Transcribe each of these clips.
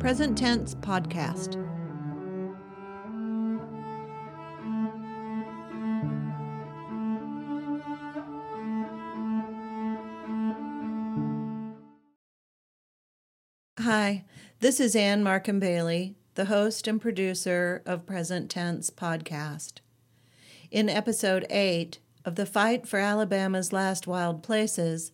Present Tense Podcast. Hi, this is Ann Markham Bailey, the host and producer of Present Tense Podcast. In episode 8 of The Fight for Alabama's Last Wild Places,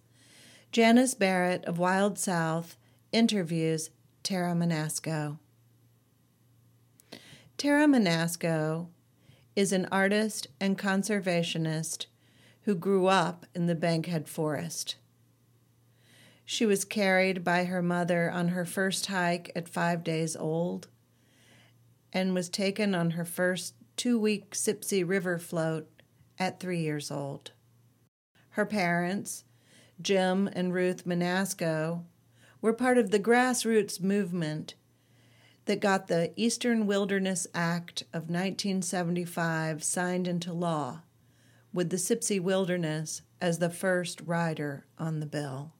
Janice Barrett of Wild South interviews Tara Manasco. Tara Manasco is an artist and conservationist who grew up in the Bankhead Forest. She was carried by her mother on her first hike at five days old and was taken on her first two week Sipsey River float at three years old. Her parents, Jim and Ruth Manasco, were part of the grassroots movement that got the Eastern Wilderness Act of 1975 signed into law, with the Sipsey Wilderness as the first rider on the bill.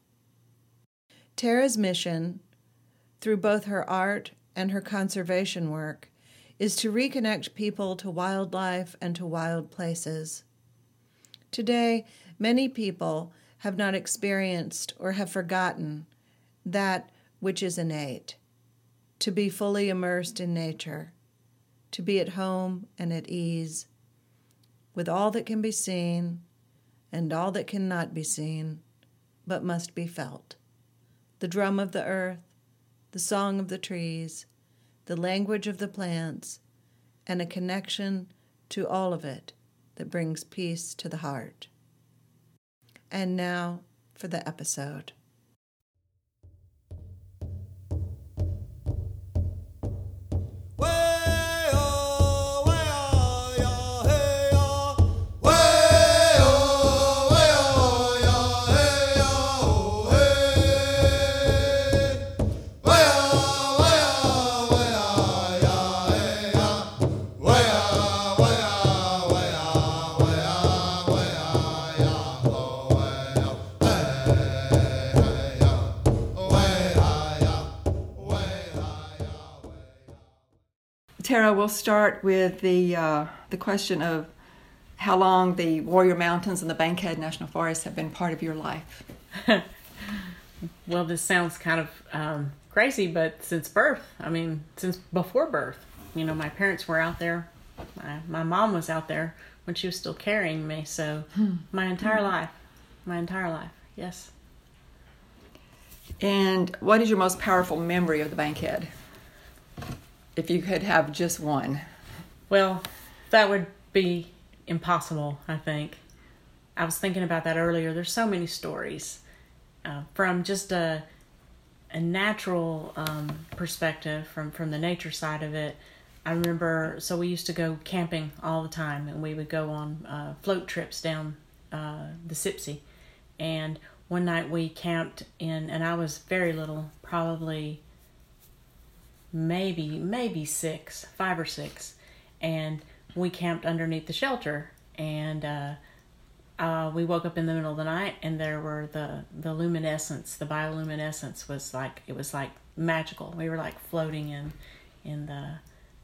Tara's mission, through both her art and her conservation work, is to reconnect people to wildlife and to wild places. Today, many people have not experienced or have forgotten that which is innate to be fully immersed in nature, to be at home and at ease, with all that can be seen and all that cannot be seen, but must be felt the drum of the earth, the song of the trees, the language of the plants, and a connection to all of it that brings peace to the heart. And now for the episode. Tara, we'll start with the uh, the question of how long the Warrior Mountains and the Bankhead National Forest have been part of your life. well, this sounds kind of um, crazy, but since birth, I mean, since before birth, you know, my parents were out there. My, my mom was out there when she was still carrying me. So my entire life, my entire life, yes. And what is your most powerful memory of the Bankhead? If you could have just one? Well, that would be impossible, I think. I was thinking about that earlier. There's so many stories uh, from just a a natural um, perspective from from the nature side of it. I remember, so we used to go camping all the time, and we would go on uh, float trips down uh, the Sipsey. And one night we camped in, and I was very little, probably maybe maybe six, five or six, and we camped underneath the shelter. And uh, uh, we woke up in the middle of the night, and there were the the luminescence, the bioluminescence was like it was like magical. We were like floating in in the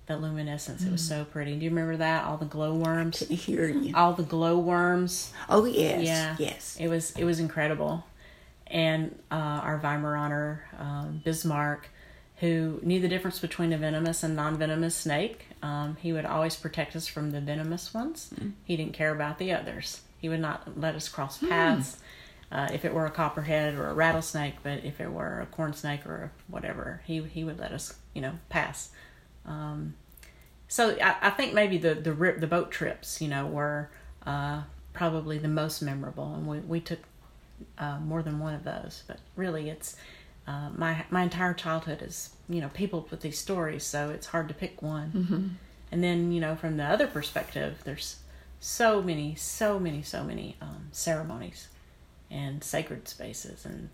the luminescence. Mm. It was so pretty. Do you remember that? All the glowworms. I hear you. All the glowworms. Oh yes. Yeah. Yes. It was it was incredible. And uh, our Weimaraner, um, Bismarck, who knew the difference between a venomous and non venomous snake. Um, he would always protect us from the venomous ones. Mm. He didn't care about the others. He would not let us cross hmm. paths. Mm. Uh, if it were a copperhead or a rattlesnake, but if it were a corn snake or whatever, he he would let us, you know, pass. Um, so I, I, think maybe the the the boat trips, you know, were uh, probably the most memorable, and we we took uh, more than one of those. But really, it's uh, my my entire childhood is you know peopled with these stories, so it's hard to pick one. Mm-hmm. And then you know from the other perspective, there's so many, so many, so many um, ceremonies and sacred spaces and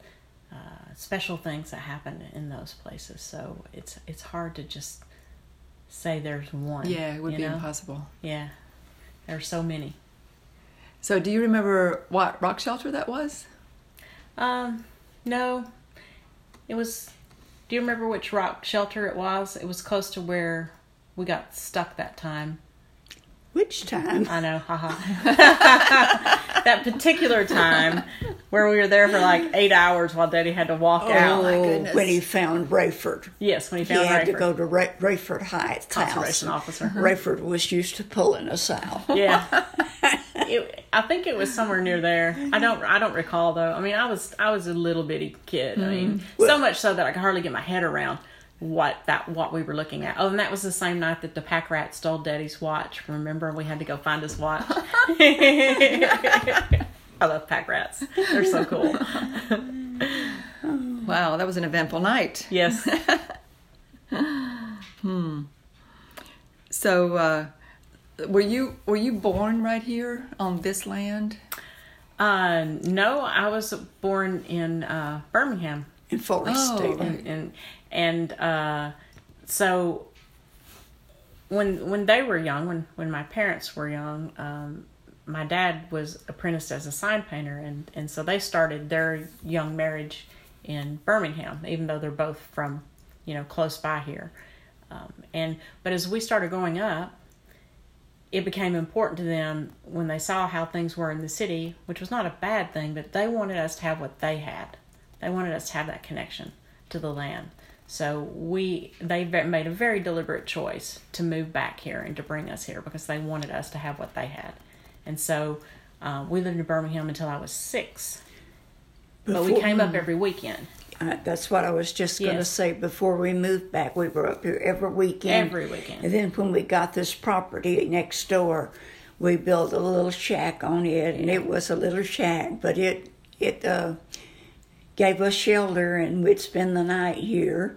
uh, special things that happen in those places. So it's it's hard to just say there's one. Yeah, it would be know? impossible. Yeah, there are so many. So, do you remember what rock shelter that was? Um, no, it was Do you remember which rock shelter it was? It was close to where we got stuck that time. Which time? I know, haha. that particular time where we were there for like eight hours while Daddy had to walk oh, out. my oh. goodness. When he found Rayford. Yes, when he found Rayford. He found had to go to Ray- Rayford Heights Conservation house. officer. Rayford was used to pulling us out. Yeah, it, I think it was somewhere near there. I don't. I don't recall though. I mean, I was I was a little bitty kid. I mean, so much so that I could hardly get my head around what that what we were looking at. Oh, and that was the same night that the pack rat stole Daddy's watch. Remember, we had to go find his watch. I love pack rats. They're so cool. Wow, that was an eventful night. Yes. Hmm. So, uh, were you were you born right here on this land? Uh, no, I was born in uh, Birmingham. In Forest Oh, State. right. and and, and uh, so when when they were young, when when my parents were young, um, my dad was apprenticed as a sign painter, and and so they started their young marriage in Birmingham, even though they're both from you know close by here. Um, and but as we started growing up, it became important to them when they saw how things were in the city, which was not a bad thing, but they wanted us to have what they had. They wanted us to have that connection to the land. So we they made a very deliberate choice to move back here and to bring us here because they wanted us to have what they had. And so uh, we lived in Birmingham until I was six. But we came up every weekend. Uh, that's what I was just going to Yes. say. Before we moved back, we were up here every weekend. Every weekend. And then when we got this property next door, we built a little shack on it, and it was a little shack, but it it uh, gave us shelter, and we'd spend the night here.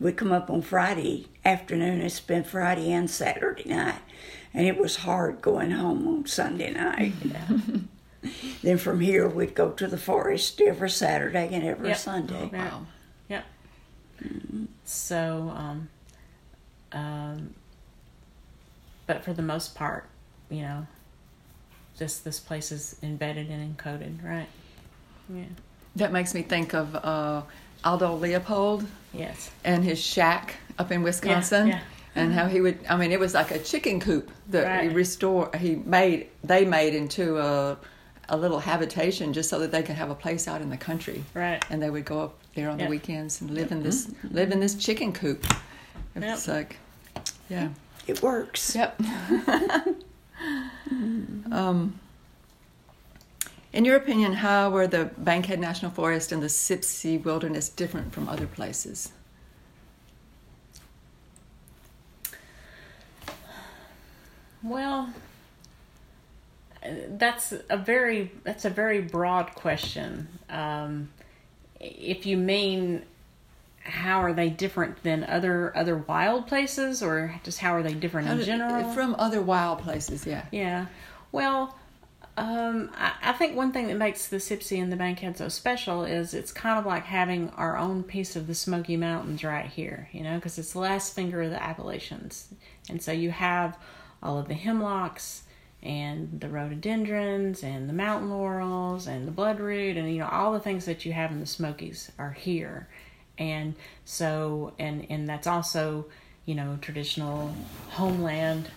We'd come up on Friday afternoon and spend Friday and Saturday night, and it was hard going home on Sunday night. then from here, we'd go to the forest every Saturday and every Yep. Sunday. Yeah. Wow. Yep. So, um, um, but for the most part, you know, just this place is embedded and encoded, right? Yeah. That makes me think of uh, Aldo Leopold Yes. and his shack up in Wisconsin. yeah. And how he would, I mean, it was like a chicken coop that he restored, he made, they made into a, a little habitation just so that they could have a place out in the country. Right. And they would go up there on Yeah. the weekends and live in this, live in this chicken coop. It's like, yeah. It works. Yep. um, in your opinion, how were the Bankhead National Forest and the Sipsey Wilderness different from other places? Well, that's a very that's a very broad question. Um, if you mean how are they different than other other wild places, or just how are they different How in did- general? From other wild places, yeah. Yeah. Well, um, I, I think one thing that makes the Sipsey and the Bankhead so special is it's kind of like having our own piece of the Smoky Mountains right here, you know, because it's the last finger of the Appalachians. And so you have all of the hemlocks and the rhododendrons and the mountain laurels and the bloodroot and, you know, all the things that you have in the Smokies are here. And so, and, and that's also, you know, traditional homeland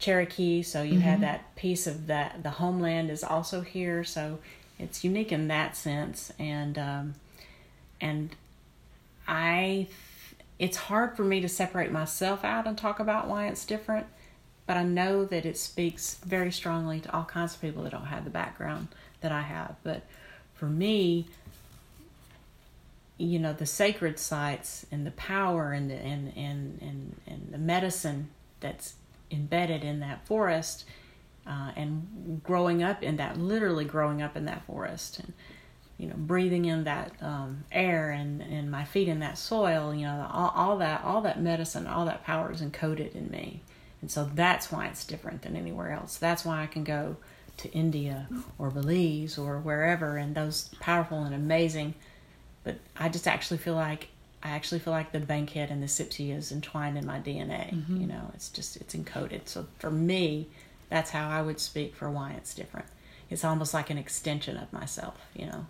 Cherokee, so you have that piece of that. The homeland is also here, so it's unique in that sense. And um, and I, it's hard for me to separate myself out and talk about why it's different, but I know that it speaks very strongly to all kinds of people that don't have the background that I have. But for me, you know, the sacred sites and the power and the and and and, and the medicine that's embedded in that forest uh, and growing up in that literally growing up in that forest and you know breathing in that um, air and and my feet in that soil you know all, all that all that medicine all that power is encoded in me and so that's why it's different than anywhere else that's why i can go to india or belize or wherever and those powerful and amazing but i just actually feel like I actually feel like the bankhead and the Sipsey is entwined in my DNA. You know, it's just it's encoded. So for me, that's how I would speak for why it's different. It's almost like an extension of myself. You know,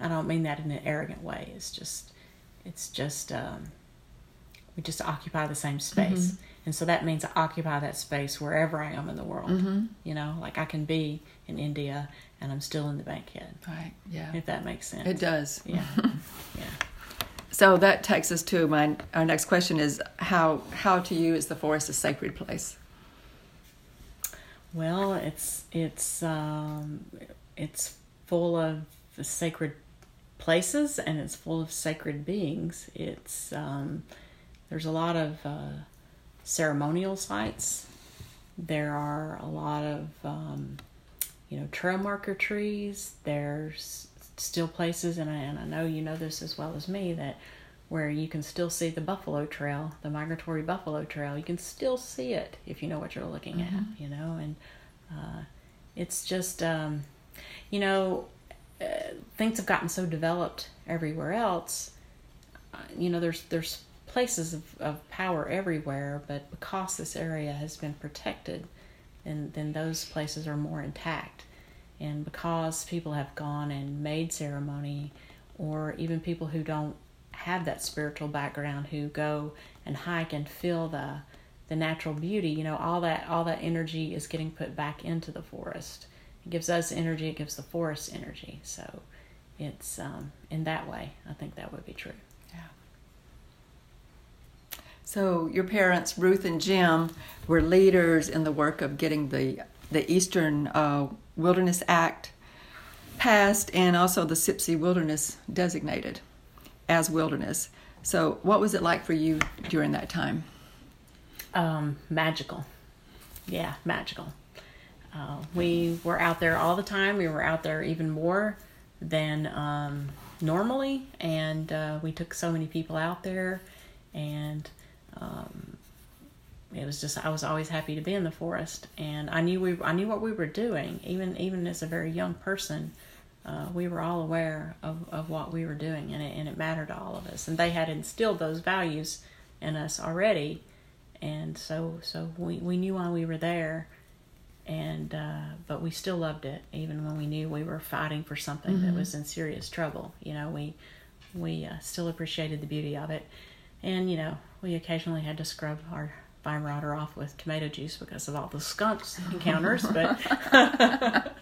I don't mean that in an arrogant way. It's just it's just um, we just occupy the same space, and so that means I occupy that space wherever I am in the world. You know, like I can be in India and I'm still in the bankhead. Right. Yeah. If that makes sense. It does. Yeah. yeah. So that takes us to my our next question is how how to you is the forest a sacred place? Well, it's it's um, it's full of sacred places and it's full of sacred beings. It's um, there's a lot of uh, ceremonial sites. There are a lot of um, you know trail marker trees. There's still places, and I, and I know you know this as well as me that where you can still see the buffalo trail, the migratory buffalo trail. You can still see it if you know what you're looking at, you know, and uh, it's just, um, you know, uh, things have gotten so developed everywhere else. Uh, you know, there's there's places of, of power everywhere, but because this area has been protected, then then those places are more intact. And because people have gone and made ceremony, or even people who don't have that spiritual background who go and hike and feel the the natural beauty you know all that all that energy is getting put back into the forest it gives us energy it gives the forest energy so it's um, in that way i think that would be true. So your parents, Ruth and Jim, were leaders in the work of getting the the Eastern uh, Wilderness Act passed, and also the Sipsey Wilderness designated as wilderness. So, what was it like for you during that time? um, magical. Yeah, magical. Uh, we were out there all the time. We were out there even more than um, normally, and uh, we took so many people out there, and um, it was just I was always happy to be in the forest, and I knew we I knew what we were doing, even even as a very young person. Uh, we were all aware of, of what we were doing, and it, and it mattered to all of us. And they had instilled those values in us already, and so so we, we knew why we were there and uh, but we still loved it even when we knew we were fighting for something that was in serious trouble you know we we uh, still appreciated the beauty of it and you know we occasionally had to scrub our Weimaraner off with tomato juice because of all the skunks encounters but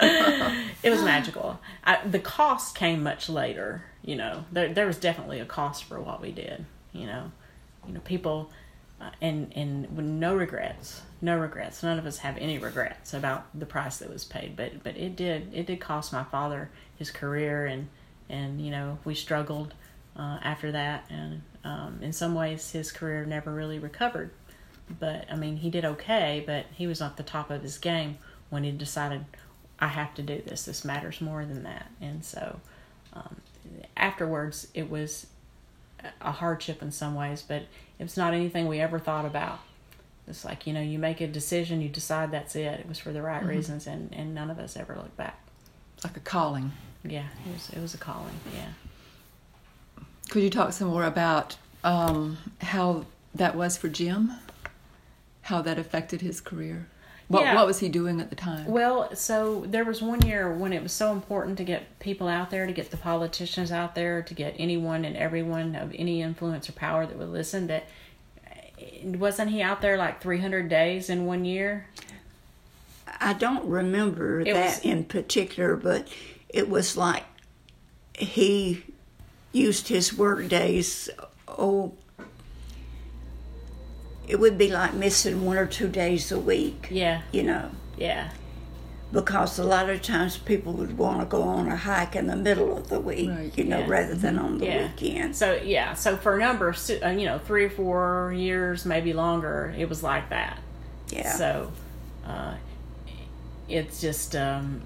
it was magical. I, the cost came much later you know. There, there was definitely a cost for what we did you know. You know people uh, and and with no regrets no regrets. None of us have any regrets about the price that was paid but but it did it did cost my father his career and and you know we struggled uh, after that and um, in some ways his career never really recovered but i mean he did okay but he was not the top of his game when he decided i have to do this this matters more than that and so um, afterwards it was a hardship in some ways, but it's not anything we ever thought about. It's like, you know, you make a decision, you decide that's it. It was for the right reasons, and, and none of us ever looked back. It's like a calling. Yeah, it was, it was a calling, yeah. Could you talk some more about um, how that was for Jim? How that affected his career? What, Yeah. what was he doing at the time? Well, so there was one year when it was so important to get people out there, to get the politicians out there, to get anyone and everyone of any influence or power that would listen. That eh, wasn't he out there like 300 days in one year? I don't remember It that was- in particular, but it was like he used his work days. Oh, it would be like missing one or two days a week. Yeah, You know, yeah, because a lot of times people would want to go on a hike in the middle of the week, Right, you know, yeah. rather than on the Yeah. weekends. So yeah, so for a number of uh, you know three or four years, maybe longer, it was like that. Yeah. So uh, it's just, um,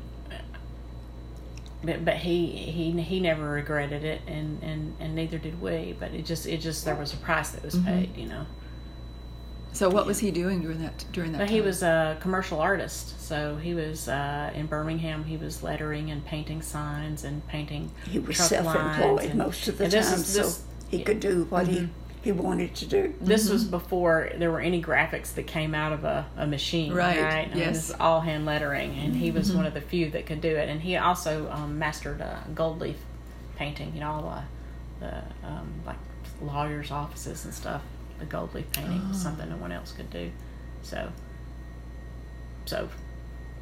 but but he he he never regretted it, and and and neither did we. But it just it just there was a price that was Mm-hmm. paid, you know. So what was he doing during that during that But time? he was a commercial artist, so he was uh, in Birmingham. He was lettering and painting signs and painting. he was truck self-employed and- most of the and time, this so this- he could do what he, he wanted to do. This was before there were any graphics that came out of a, a machine, Right, right? I mean, yes. this is all hand lettering, and he was one of the few that could do it. And he also um, mastered uh, gold leaf painting, you know, all the the um, like lawyers' offices and stuff. The gold leaf painting was something no one else could do. So, so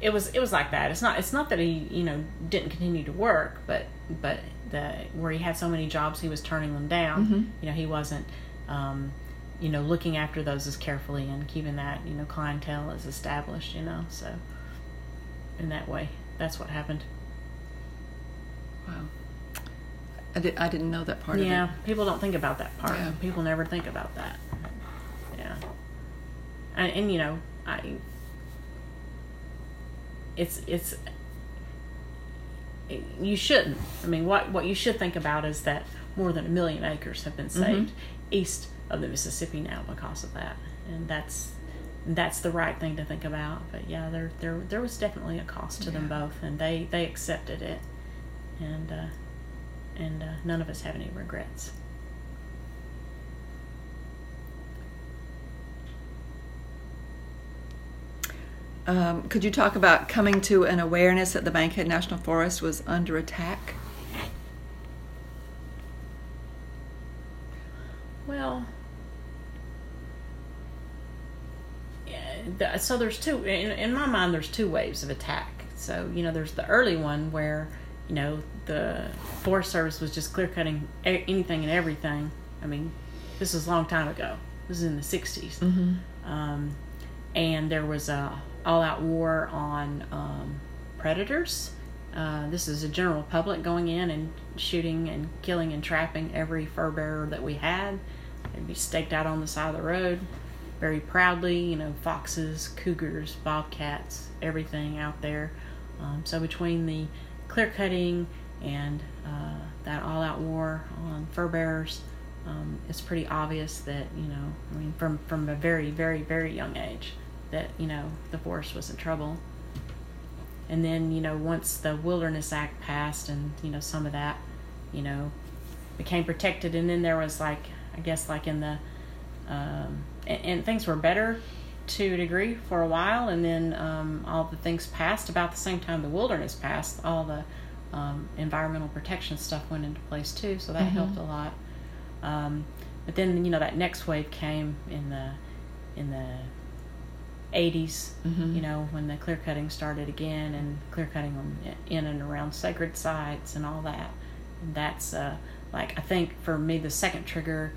it was it was like that. It's not it's not that he you know didn't continue to work, but but the where he had so many jobs, he was turning them down. You know, he wasn't. Um, you know, looking after those as carefully and keeping that, you know, clientele as established, you know, so in that way, that's what happened. Wow. I, did, I didn't know that part yeah, of it. people don't think about that part. Yeah. People never think about that. Yeah, and, and you know, I it's it's it, you shouldn't. I mean, what what you should think about is that more than a million acres have been saved east of the Mississippi now because of that, and that's that's the right thing to think about. But yeah, there there there was definitely a cost to them both, and they they accepted it, and uh, and uh, none of us have any regrets. Um, could you talk about coming to an awareness that the Bankhead National Forest was under attack? Well, yeah, th- so there's two, in, in my mind, there's two waves of attack. So, you know, there's the early one where, you know, the Forest Service was just clear cutting anything and everything. I mean, this was a long time ago. This is in the 60s. Um, and there was a all out war on um, predators. Uh, this is a general public going in and shooting and killing and trapping every fur bearer that we had. They'd be staked out on the side of the road very proudly, you know, foxes, cougars, bobcats, everything out there. Um, so between the clear cutting and uh, that all out war on fur bearers, um, it's pretty obvious that, you know, I mean, from, from a very, very, very young age, that, you know, the forest was in trouble. And then, you know, once the Wilderness Act passed and, you know, some of that, you know, became protected, and then there was like, I guess, like in the, um, and, and things were better to a degree for a while, and then um, all the things passed about the same time the wilderness passed. All the um, environmental protection stuff went into place too, so that helped a lot. Um, but then you know that next wave came in the in the 80s. You know when the clear cutting started again, and clear cutting on, in and around sacred sites and all that. And that's uh, like I think for me the second trigger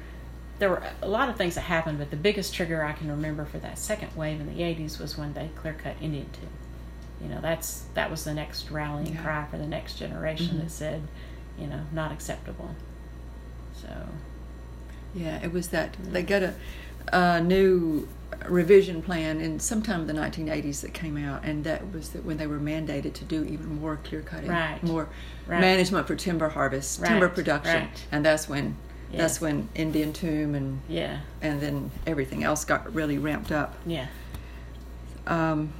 there were a lot of things that happened, but the biggest trigger I can remember for that second wave in the '80s was when they clear cut Indian Tomb. You know, that's that was the next rallying Yeah. cry for the next generation that mm-hmm. said, you know, not acceptable. So Yeah, it was that mm-hmm. they got a, a new revision plan in sometime in the 1980s that came out, and that was that when they were mandated to do even more clear cutting, Right. more Right. management for timber harvest, timber production, right. and that's when that's when Indian Tomb and yeah, and then everything else got really ramped up. yeah, Um,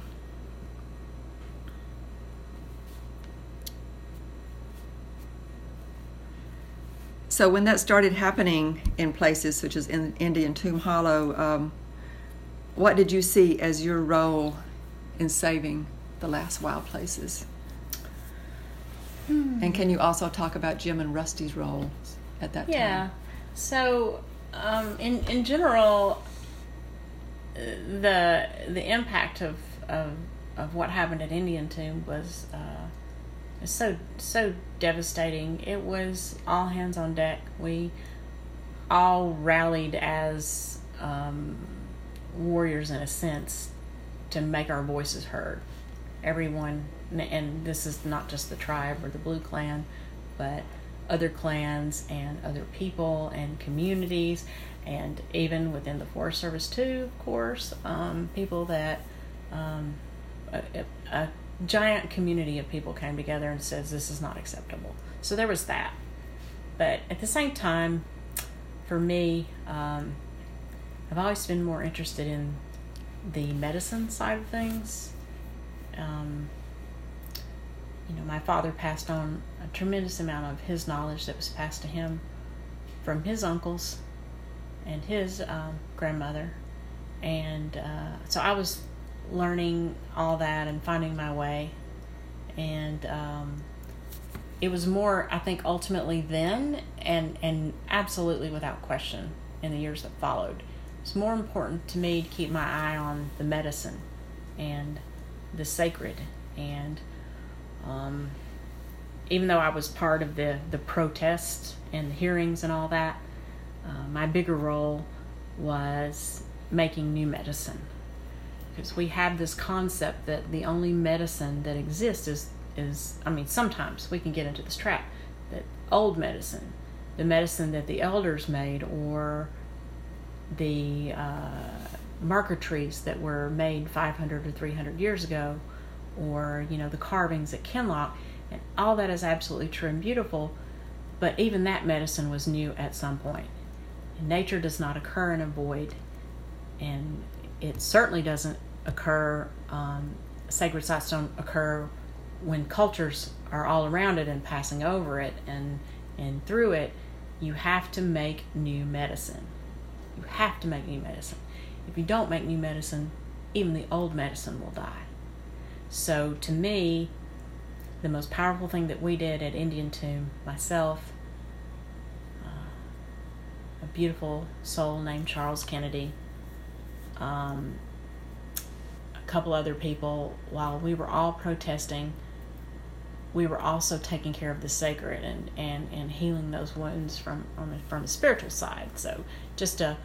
so when that started happening in places such as in Indian Tomb Hollow, um, what did you see as your role in saving the last wild places? And can you also talk about Jim and Rusty's role at that yeah. time? So um, in in general, the the impact of of of what happened at Indian Tomb was uh, so so devastating. It was all hands on deck. We all rallied as um, warriors in a sense to make our voices heard. Everyone, and this is not just the tribe or the Blue Clan, but other clans and other people and communities, and even within the Forest Service too, of course, um, people that um, a, a, giant community of people came together and says this is not acceptable. So there was that, but at the same time, for me, um, I've always been more interested in the medicine side of things. Um, you know, my father passed on a tremendous amount of his knowledge that was passed to him from his uncles and his um, grandmother. And uh, so I was learning all that and finding my way. And um, it was more, I think, ultimately then and and absolutely without question in the years that followed. It's more important to me to keep my eye on the medicine and the sacred and um, even though I was part of the the protests and the hearings and all that, uh, my bigger role was making new medicine. Because we have this concept that the only medicine that exists is is I mean sometimes we can get into this trap that old medicine, the medicine that the elders made or the uh, marker trees that were made 500 or 300 years ago or you know the carvings at Kinlock and all that is absolutely true and beautiful but even that medicine was new at some point. Nature does not occur in a void and it certainly doesn't occur um, sacred sites don't occur when cultures are all around it and passing over it and and through it. You have to make new medicine. You have to make new medicine. If you don't make new medicine even the old medicine will die. So to me the most powerful thing that we did at indian tomb myself uh, a beautiful soul named charles kennedy um, a couple other people while we were all protesting we were also taking care of the sacred and, and, and healing those wounds from on the, from the spiritual side. So just a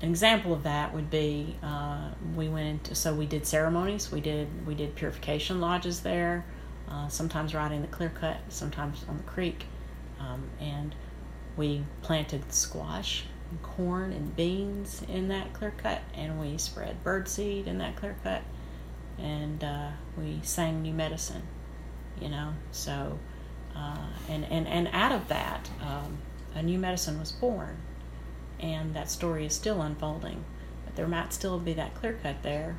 an example of that would be uh, we went into so we did ceremonies. We did we did purification lodges there. Uh, sometimes in the clear cut, sometimes on the creek, um, and we planted squash and corn and beans in that clear cut, and we spread birdseed in that clear cut, and uh, we sang new medicine you know. So, uh, and and and out of that, um, a new medicine was born, and that story is still unfolding. But there might still be that clear cut there,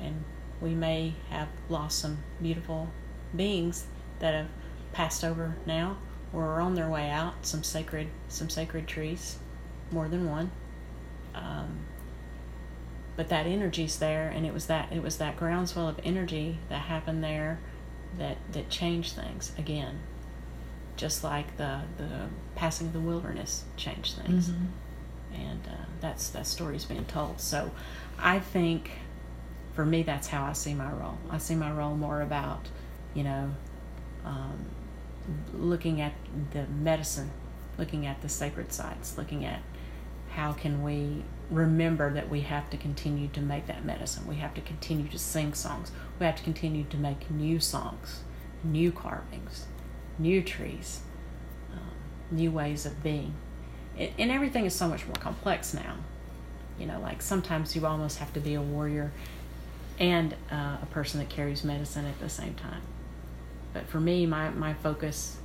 and we may have lost some beautiful beings that have passed over now or are on their way out. Some sacred some sacred trees, more than one. Um, but that energy's there and it was that it was that groundswell of energy that happened there that that changed things again just like the the passing of the wilderness changed things mm-hmm. and uh, that's that story's being told so i think for me that's how i see my role i see my role more about you know um, looking at the medicine looking at the sacred sites looking at how can we remember that we have to continue to make that medicine. We have to continue to sing songs. We have to continue to make new songs, new carvings, new trees, um, new ways of being. It, and everything is so much more complex now. You know, like sometimes you almost have to be a warrior and uh, a person that carries medicine at the same time. But for me, my, my focus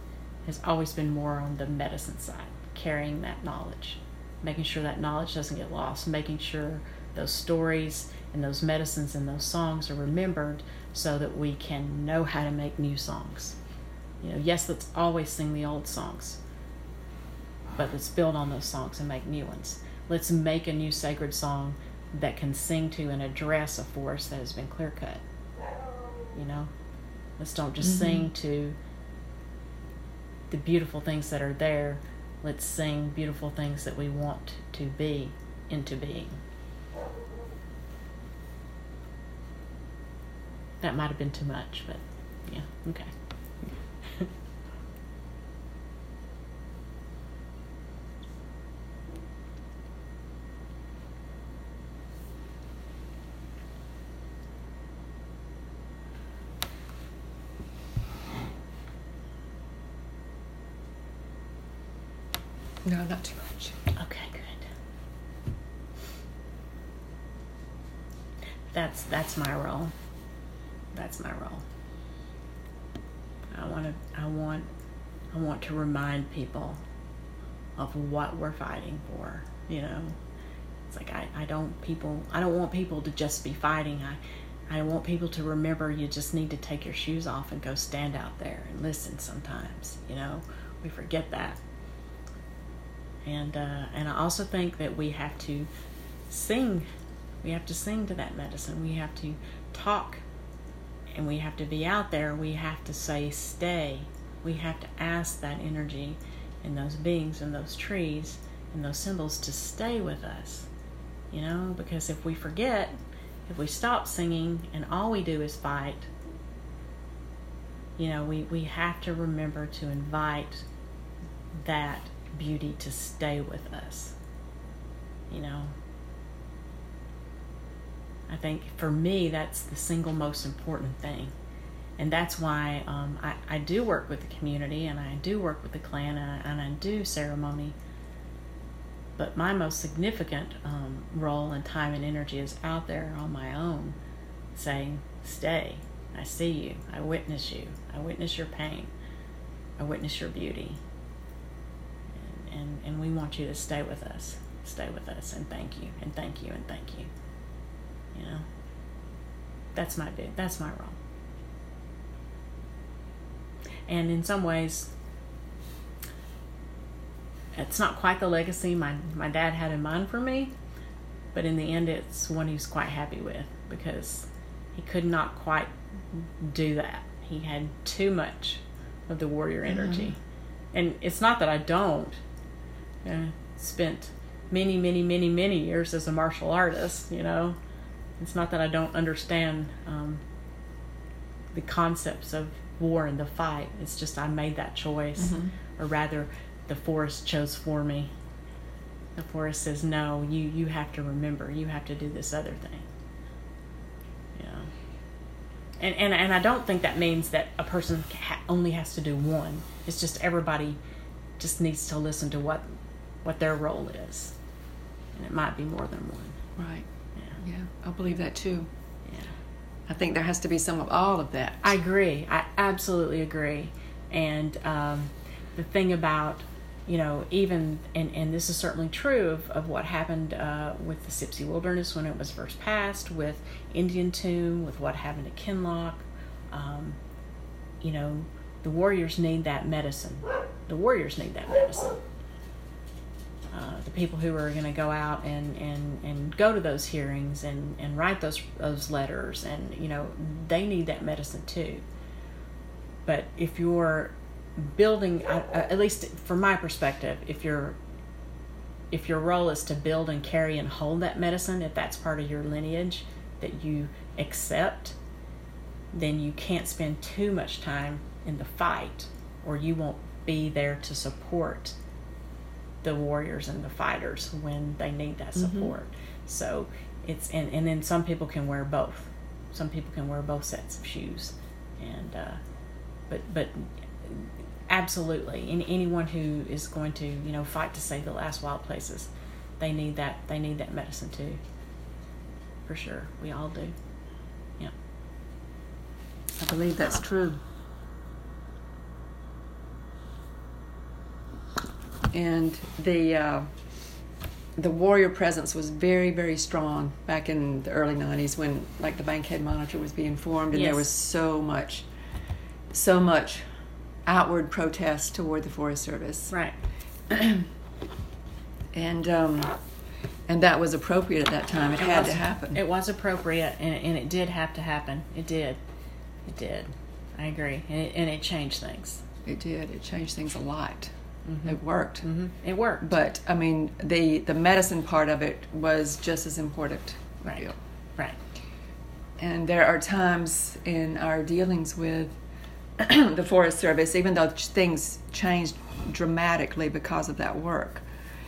has always been more on the medicine side, carrying that knowledge making sure that knowledge doesn't get lost, making sure those stories and those medicines and those songs are remembered so that we can know how to make new songs. You know, yes, let's always sing the old songs, but let's build on those songs and make new ones. Let's make a new sacred song that can sing to and address a forest that has been clear cut. You know, let's don't just mm-hmm. sing to the beautiful things that are there, Let's sing beautiful things that we want to be into being. That might have been too much, but yeah, okay. No, not too much. Okay, good. That's that's my role. That's my role. I want to I want I want to remind people of what we're fighting for, you know. It's like I, I don't people I don't want people to just be fighting. I I want people to remember you just need to take your shoes off and go stand out there and listen sometimes, you know. We forget that and uh, and I also think that we have to sing. We have to sing to that medicine. We have to talk, and we have to be out there. We have to say, "Stay, We have to ask that energy and those beings and those trees and those symbols to stay with us. You know, because if we forget, if we stop singing and all we do is fight, you know, we, we have to remember to invite that beauty to stay with us. You know, I think for me, that's the single most important thing. And that's why um, I, I do work with the community and I do work with the clan and I, and I do ceremony. But my most significant um, role and time and energy is out there on my own saying, Stay. I see you. I witness you. I witness your pain. I witness your beauty. And, and, we want you to stay with us. Stay with us and thank you and thank you and thank you. You know, that's my big, that's my role. And in some ways, it's not quite the legacy my, my dad had in mind for me, but in the end, it's one he was quite happy with because he could not quite do that. He had too much of the warrior energy. Mm-hmm. And it's not that I don't. I spent many, many, many, many years as a martial artist, you know, it's not that I don't understand um, the concepts of war and the fight. It's just I made that choice, mm-hmm. or rather, the forest chose for me. The forest says, "No, you you have to remember. You have to do this other thing." Yeah. And and and I don't think that means that a person ha- only has to do one. It's just everybody just needs to listen to what what their role is, and it might be more than one. Right. Yeah, I believe that too. Yeah. I think there has to be some of all of that. I agree. I absolutely agree. And um, the thing about, you know, even, and, and this is certainly true of, of what happened uh, with the Sipsey Wilderness when it was first passed, with Indian Tomb, with what happened at Kinlock. Um, you know, the warriors need that medicine. The warriors need that medicine. Uh, the people who are going to go out and, and, and go to those hearings and, and write those those letters and you know they need that medicine too. But if you're building, at least from my perspective, if you're if your role is to build and carry and hold that medicine, if that's part of your lineage that you accept, then you can't spend too much time in the fight, or you won't be there to support the warriors and the fighters when they need that mm-hmm. support. Mm-hmm. So it's and and then some people can wear both. Some people can wear both sets of shoes, and uh, but but absolutely, and anyone who is going to you know fight to save the last wild places, they need that they need that medicine too. For sure, we all do. Yeah. I believe that's true. And the uh, the warrior presence was very very strong back in the early 90s when like the bankhead monitor was being formed and yes. there was so much so much outward protest toward the forest service. Right. And um, and that was appropriate at that time. It, it had was, to happen. It was appropriate and it, and it did have to happen. It did. It did. I agree. And it, and it changed things. It did. It changed things a lot Mm-hmm. It worked. Mm-hmm. It worked. But I mean, the the medicine part of it was just as important. Right. Right. And there are times in our dealings with the Forest Service, even though things changed dramatically because of that work,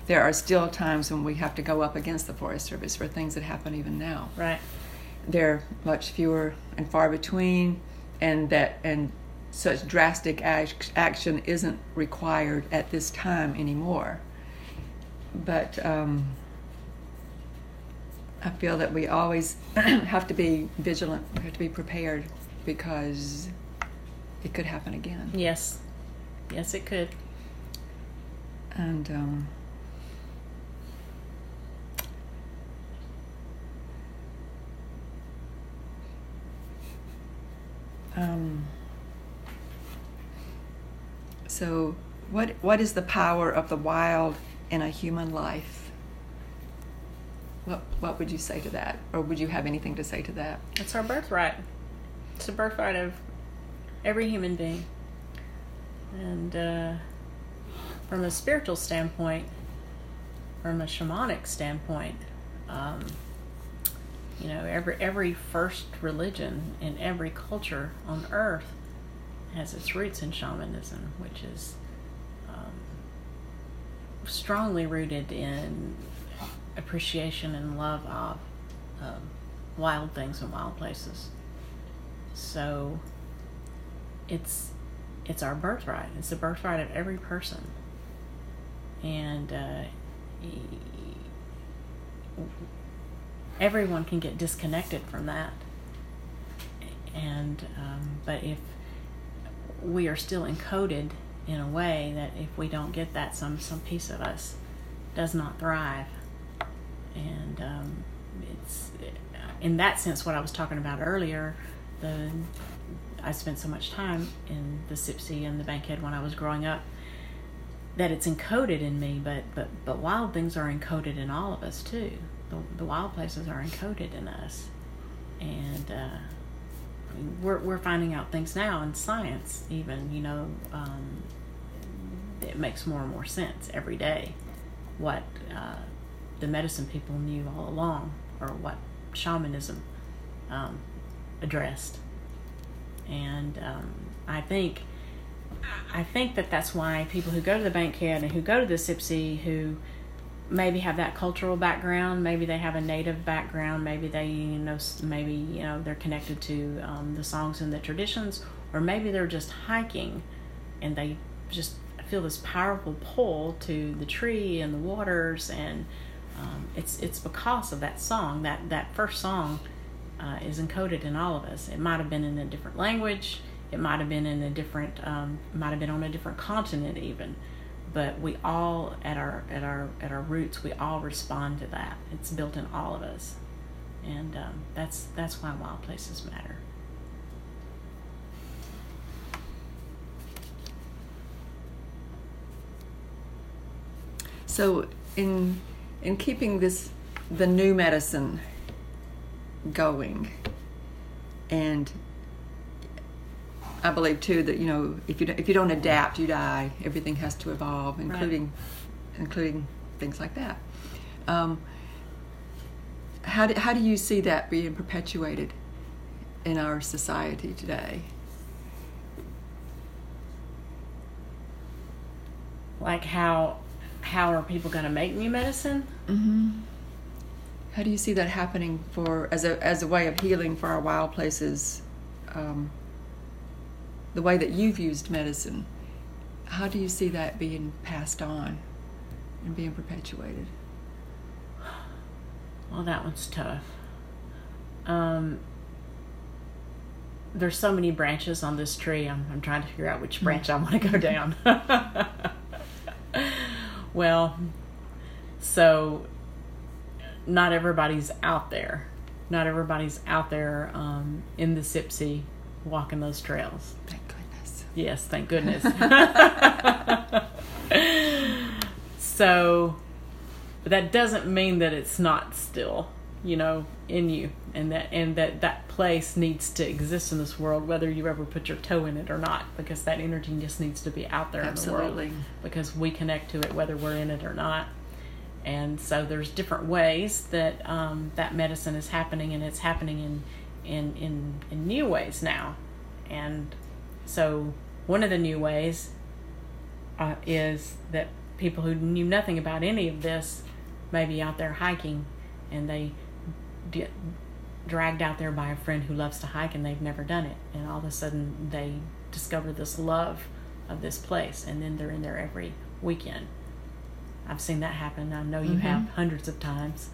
there are still times when we have to go up against the Forest Service for things that happen even now. Right. They're much fewer and far between, and that and such drastic action isn't required at this time anymore. But um, I feel that we always have to be vigilant, we have to be prepared because it could happen again. Yes. Yes, it could. And um, um, so, what what is the power of the wild in a human life? What what would you say to that, or would you have anything to say to that? It's our birthright. It's the birthright of every human being. And uh, from a spiritual standpoint, from a shamanic standpoint, um, you know, every every first religion in every culture on earth has its roots in shamanism, which is um, strongly rooted in appreciation and love of um, wild things and wild places. So it's it's our birthright. It's the birthright of every person, and uh, everyone can get disconnected from that. And um, but if we are still encoded in a way that if we don't get that, some some piece of us does not thrive, and um, it's in that sense what I was talking about earlier. The I spent so much time in the Sipsey and the Bankhead when I was growing up that it's encoded in me, but but but wild things are encoded in all of us too. The, the wild places are encoded in us, and uh, we're we're finding out things now in science. Even you know, um, it makes more and more sense every day what uh, the medicine people knew all along, or what shamanism um, addressed, and um, I think I think that that's why people who go to the Bankhead and who go to the Sipsey who maybe have that cultural background, maybe they have a native background, maybe they you know maybe you know they're connected to um, the songs and the traditions, or maybe they're just hiking and they just feel this powerful pull to the tree and the waters and um, it's it's because of that song that that first song uh, is encoded in all of us. It might have been in a different language it might have been in a different, um, might have been on a different continent even, but we all at our at our at our roots we all respond to that. It's built in all of us, and um, that's that's why wild places matter. So in in keeping this the new medicine going and I believe too that you know if you if you don't adapt, you die. Everything has to evolve, including right. including things like that. Um, how do, how do you see that being perpetuated in our society today? Like how how are people going to make new medicine? Mm-hmm. How do you see that happening for as a as a way of healing for our wild places? Um, the way that you've used medicine, how do you see that being passed on and being perpetuated? Well, that one's tough. Um, there's so many branches on this tree. I'm, I'm trying to figure out which branch mm. I want to go down. well, so not everybody's out there. Not everybody's out there um, in the Sipsey walking those trails. Thank goodness. Yes, thank goodness. so, but that doesn't mean that it's not still, you know, in you, and that and that that place needs to exist in this world, whether you ever put your toe in it or not, because that energy just needs to be out there Absolutely. in the world, because we connect to it whether we're in it or not. And so there's different ways that um, that medicine is happening, and it's happening in in, in, in new ways now. And so, one of the new ways uh, is that people who knew nothing about any of this may be out there hiking and they get dragged out there by a friend who loves to hike and they've never done it. And all of a sudden, they discover this love of this place, and then they're in there every weekend. I've seen that happen. I know you mm-hmm. have hundreds of times.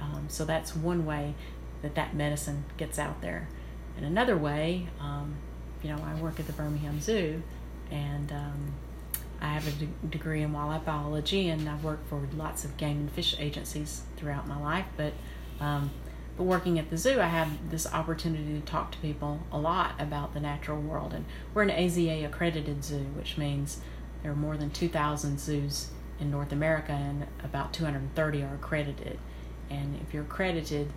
Um, so that's one way that that medicine gets out there. And another way, um, you know, I work at the Birmingham Zoo, and um, I have a de- degree in wildlife biology, and I've worked for lots of game and fish agencies throughout my life. But um, but working at the zoo, I have this opportunity to talk to people a lot about the natural world, and we're an AZA accredited zoo, which means there are more than 2,000 zoos in North America, and about 230 are accredited. And if you're accredited,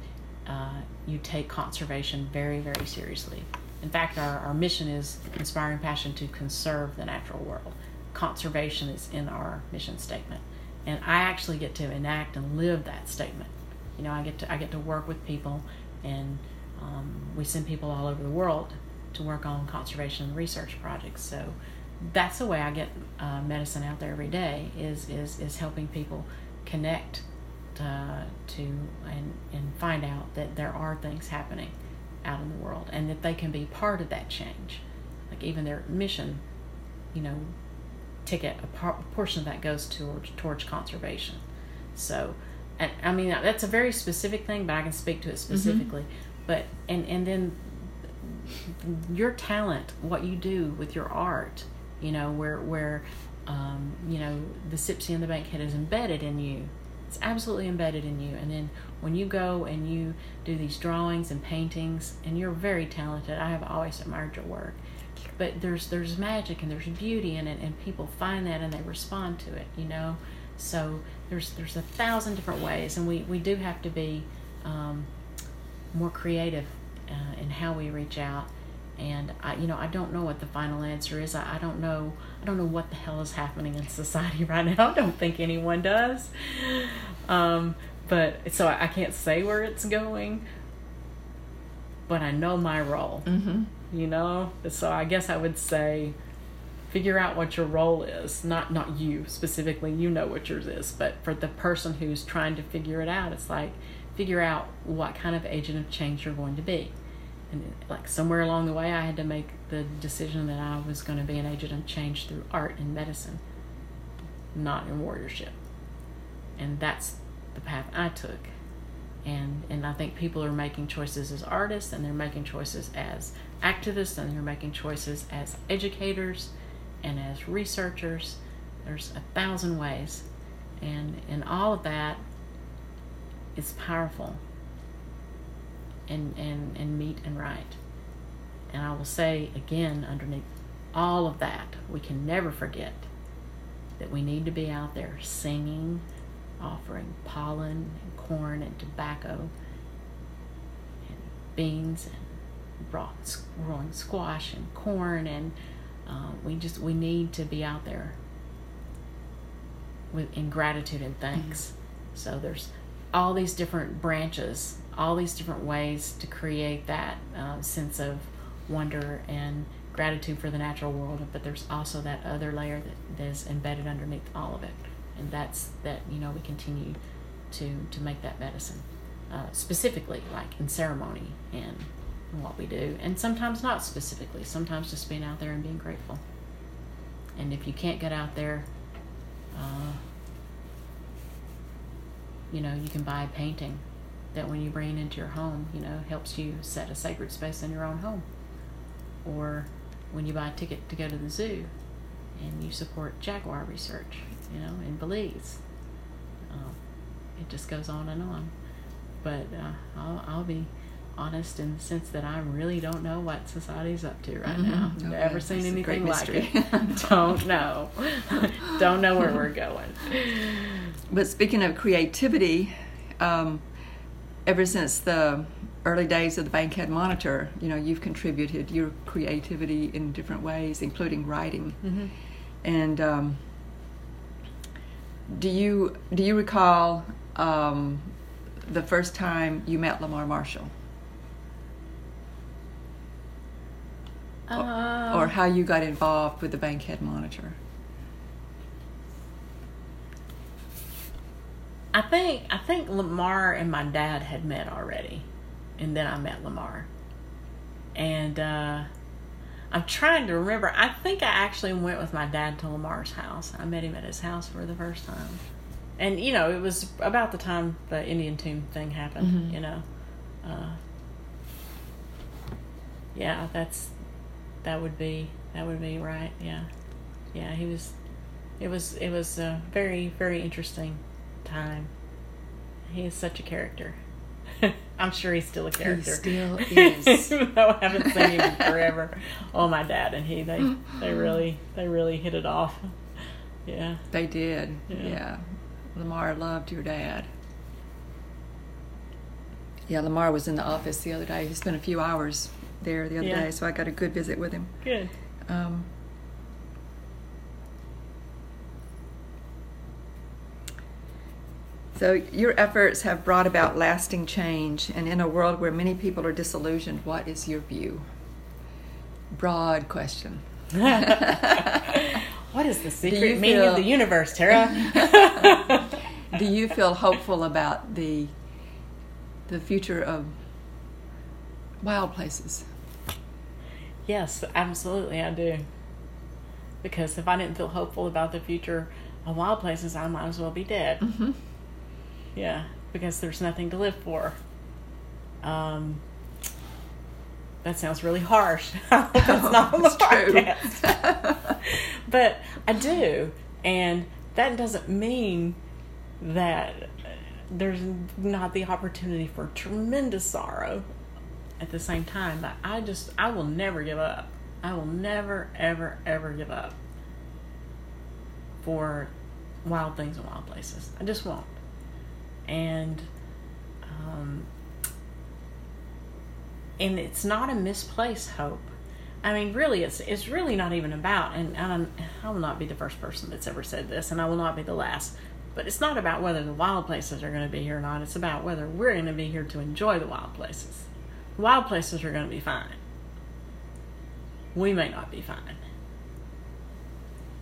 uh, you take conservation very, very seriously. In fact, our, our mission is inspiring passion to conserve the natural world. Conservation is in our mission statement. And I actually get to enact and live that statement. You know, I get to I get to work with people and um, we send people all over the world to work on conservation research projects. So that's the way I get uh, medicine out there every day is is is helping people connect uh, to and and find out that there are things happening out in the world and that they can be part of that change. Like even their mission, you know, ticket a, par- a portion of that goes towards towards conservation. So, and I mean that's a very specific thing, but I can speak to it specifically. Mm-hmm. But and and then your talent, what you do with your art, you know, where where um, you know the Sipsey and the Bankhead is embedded in you. It's absolutely embedded in you. And then when you go and you do these drawings and paintings, and you're very talented. I have always admired your work. But there's there's magic and there's beauty in it, and people find that and they respond to it. You know, so there's there's a thousand different ways, and we we do have to be um, more creative uh, in how we reach out and I, you know, I don't know what the final answer is. I, I don't know. I don't know what the hell is happening in society right now. I don't think anyone does. Um, but so I, I can't say where it's going. But I know my role. Mm-hmm. You know, so I guess I would say, figure out what your role is. Not not you specifically. You know what yours is, but for the person who's trying to figure it out, it's like figure out what kind of agent of change you're going to be and like somewhere along the way, I had to make the decision that I was going to be an agent of change through art and medicine, not in warriorship. And that's the path I took. And and I think people are making choices as artists, and they're making choices as activists, and they're making choices as educators, and as researchers. There's a thousand ways, and and all of that is powerful and, and, and meet and right. And I will say again, underneath all of that, we can never forget that we need to be out there singing, offering pollen and corn and tobacco and beans and growing squash and corn and uh, we just we need to be out there with in gratitude and thanks. Mm-hmm. So there's all these different branches all these different ways to create that uh, sense of wonder and gratitude for the natural world but there's also that other layer that, is embedded underneath all of it. And that's that you know we continue to to make that medicine uh, specifically like in ceremony and what we do. And sometimes not specifically sometimes just being out there and being grateful. And if you can't get out there uh, you know you can buy a painting that when you bring into your home, you know, helps you set a sacred space in your own home. Or when you buy a ticket to go to the zoo and you support jaguar research, you know, in Belize. Um, it just goes on and on. But uh, I'll, I'll be honest in the sense that I really don't know what society's up to right mm-hmm. now. Never seen That's anything like it. don't know. don't know where we're going. But speaking of creativity, um, ever since the early days of the Bankhead Monitor, you know, you've contributed your creativity in different ways, including writing. Mm-hmm. And um, do you do you recall um, the first time you met Lamar Marshall? Uh, or, or how you got involved with the Bankhead Monitor? I think I think Lamar and my dad had met already, and then I met Lamar, and uh, I'm trying to remember. I think I actually went with my dad to Lamar's house. I met him at his house for the first time, and you know it was about the time the Indian tomb thing happened. Mm-hmm. You know, uh, yeah, that's that would be that would be right. Yeah, yeah, he was. It was it was uh, very very interesting time. He is such a character. I'm sure he's still a character. He still is. Though I haven't seen him forever. Oh, my dad and he they they really they really hit it off. Yeah. They did. Yeah. yeah. Lamar loved your dad. Yeah, Lamar was in the office the other day. He spent a few hours there the other Yeah. day, so I got a good visit with him. Good. Um, so your efforts have brought about lasting change, and in a world where many people are disillusioned, what is your view? Broad question. What is the secret meaning of the universe, Tara? Do you feel hopeful about the the future of wild places? yes, absolutely, I do. Because if I didn't feel hopeful about the future of wild places, I might as well be dead. Mm-hmm. Yeah, because there's nothing to live for. Um, that sounds really harsh. Hope it's not on the podcast. but I do, and that doesn't mean that there's not the opportunity for tremendous sorrow at the same time. But I just, I will never give up. I will never, ever, ever give up for wild things and wild places. I just won't. And, um, and it's not a misplaced hope. I mean, really, it's it's really not even about. And, I'm, I will not be the first person that's ever said this, and I will not be the last. But it's not about whether the wild places are going to be here or not. It's about whether we're going to be here to enjoy the wild places. The wild places are going to be fine. We may not be fine.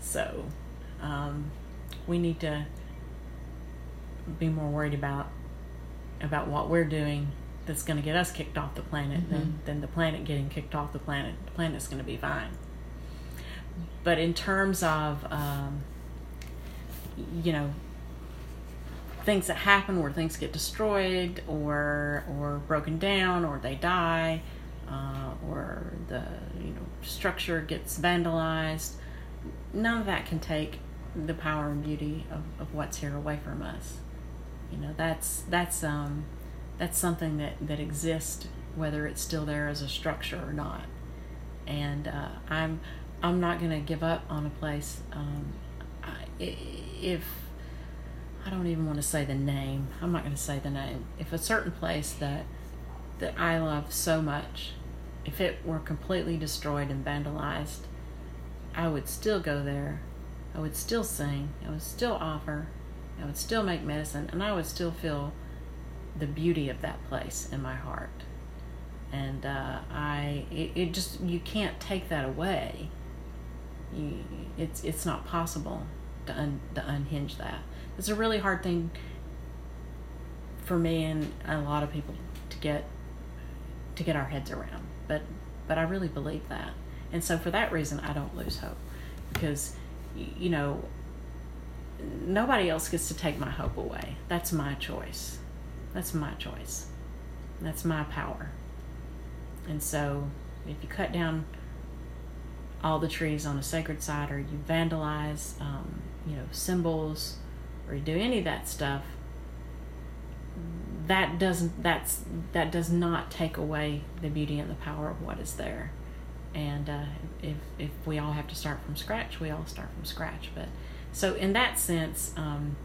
So, um, we need to be more worried about about what we're doing that's going to get us kicked off the planet than, than the planet getting kicked off the planet. The planet's going to be fine. But in terms of, um, you know, things that happen where things get destroyed or or broken down or they die uh, or the you know structure gets vandalized, none of that can take the power and beauty of, of what's here away from us you know that's that's um that's something that that exists whether it's still there as a structure or not. And uh, i'm i'm not going to give up on a place um I, if i don't even want to say the name. I'm not going to say the name. If a certain place that that i love so much if it were completely destroyed and vandalized i would still go there. I would still sing. I would still offer I would still make medicine and I would still feel the beauty of that place in my heart. And uh, I, it, it just, you can't take that away. You, it's, it's not possible to, un, to unhinge that. It's a really hard thing for me and a lot of people to get, to get our heads around. But, but I really believe that. And so for that reason, I don't lose hope because, you know, nobody else gets to take my hope away. That's my choice. That's my choice. That's my power. And so, if you cut down all the trees on a sacred site, or you vandalize, um, you know, symbols, or you do any of that stuff, that doesn't that's that does not take away the beauty and the power of what is there. And uh, if if we all have to start from scratch, we all start from scratch. But so in that sense, um,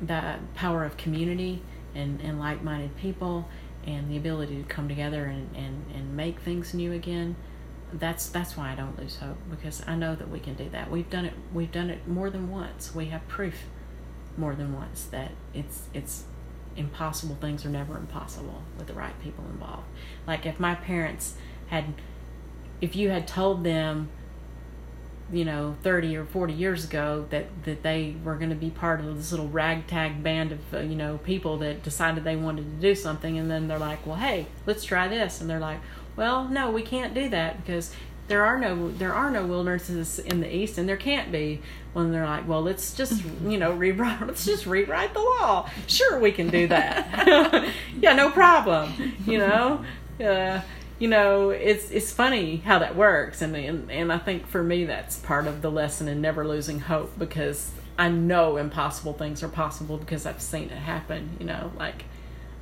the power of community and, and like-minded people and the ability to come together and, and, and make things new again that's that's why I don't lose hope because I know that we can do that. We've done it we've done it more than once. We have proof more than once that it's it's impossible things are never impossible with the right people involved. Like if my parents had if you had told them you know 30 or 40 years ago that that they were going to be part of this little ragtag band of uh, you know people that decided they wanted to do something and then they're like well hey let's try this and they're like well no we can't do that because there are no there are no wildernesses in the east and there can't be. When they're like well let's just you know rewrite let's just rewrite the law. Sure we can do that. Yeah no problem you know? Uh, you know it's it's funny how that works. And, and and I think for me that's part of the lesson in never losing hope because I know impossible things are possible because I've seen it happen you know like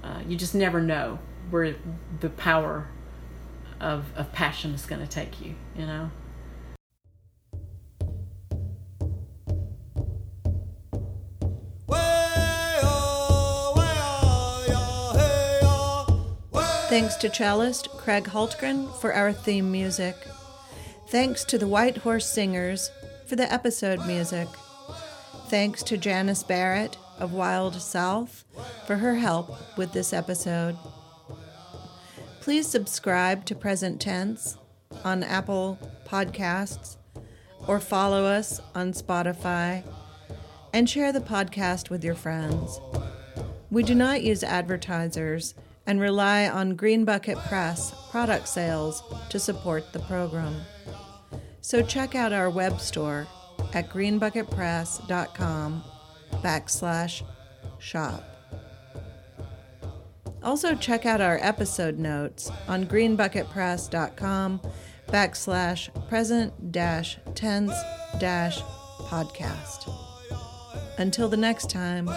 uh, you just never know where the power of of passion is going to take you you know Thanks to cellist Craig Hultgren for our theme music. Thanks to the White Horse Singers for the episode music. Thanks to Janice Barrett of Wild South for her help with this episode. Please subscribe to Present Tense on Apple Podcasts or follow us on Spotify and share the podcast with your friends. We do not use advertisers and rely on Green Bucket Press product sales to support the program. So check out our web store at greenbucketpress.com backslash shop. Also check out our episode notes on greenbucketpress.com backslash present dash tense dash podcast. Until the next time.